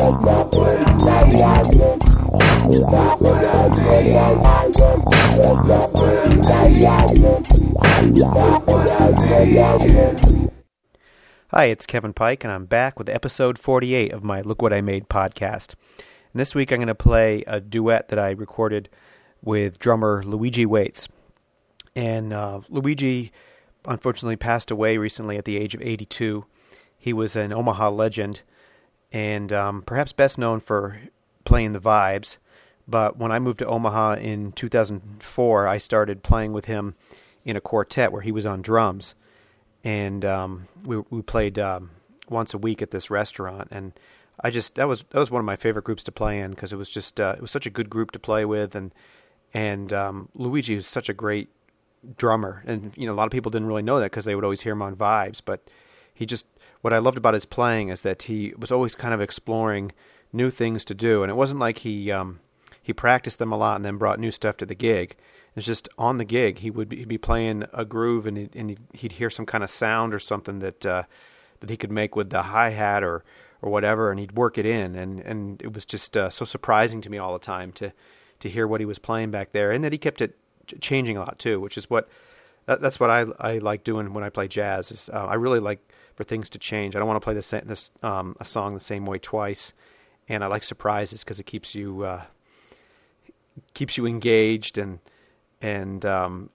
Hi, it's Kevin Pike, and I'm back with episode 48 of my Look What I Made podcast. And this week I'm going to play a duet that I recorded with drummer Luigi Waits. And uh, Luigi unfortunately passed away recently at the age of 82. He was an Omaha legend and um, perhaps best known for playing the vibes. But when I moved to Omaha in 2004, I started playing with him in a quartet where he was on drums. And um, we, we played um, once a week at this restaurant. And I just that was that was one of my favorite groups to play in because it was just uh, it was such a good group to play with and and um, Luigi was such a great drummer and you know a lot of people didn't really know that because they would always hear him on vibes but he just what I loved about his playing is that he was always kind of exploring new things to do. And it wasn't like he um, he practiced them a lot and then brought new stuff to the gig. It's just on the gig he would be, be playing a groove and he'd, and he'd hear some kind of sound or something that uh, that he could make with the hi hat or or whatever, and he'd work it in, and and it was just uh, so surprising to me all the time to to hear what he was playing back there, and that he kept it changing a lot too, which is what that, that's what I I like doing when I play jazz. Is uh, I really like for things to change. I don't want to play this this um, a song the same way twice, and I like surprises because it keeps you uh, keeps you engaged and and um,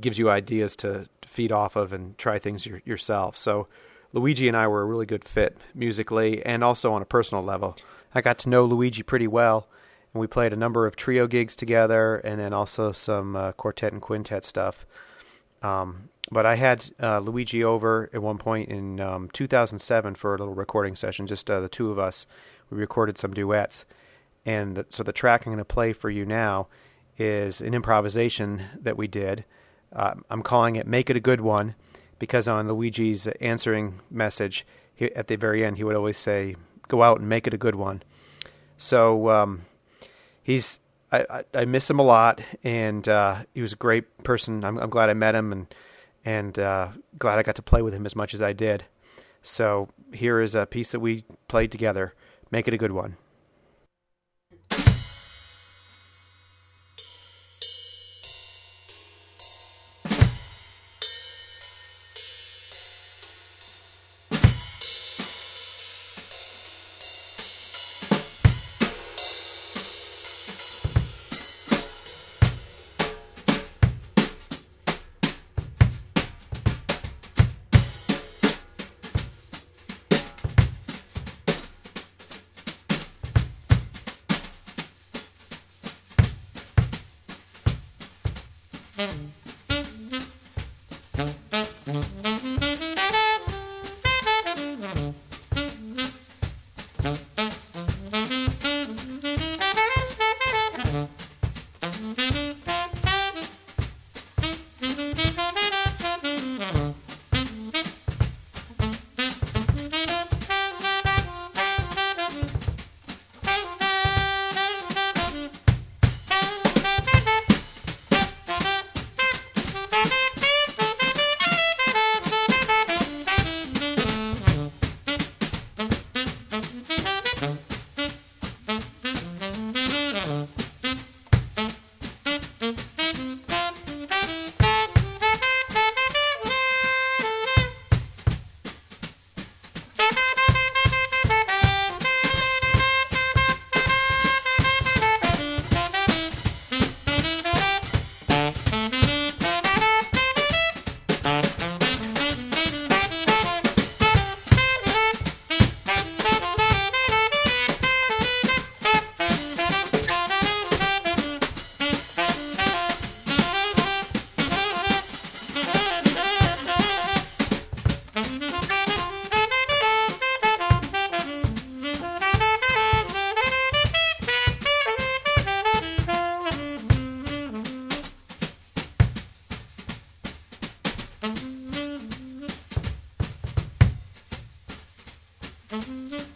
gives you ideas to, to feed off of and try things your, yourself. So Luigi and I were a really good fit musically and also on a personal level. I got to know Luigi pretty well, and we played a number of trio gigs together and then also some uh, quartet and quintet stuff. Um, but I had uh, Luigi over at one point in um, 2007 for a little recording session, just uh, the two of us. We recorded some duets. And the, so the track I'm going to play for you now is an improvisation that we did. Uh, I'm calling it Make It a Good One because on Luigi's answering message he, at the very end, he would always say, "Go out and make it a good one." So um, he's I, I, I, miss him a lot, and uh, he was a great person. I'm, I'm, glad I met him, and and uh, glad I got to play with him as much as I did. So here is a piece that we played together. Make it a good one. Mm-hmm. Mm-hmm.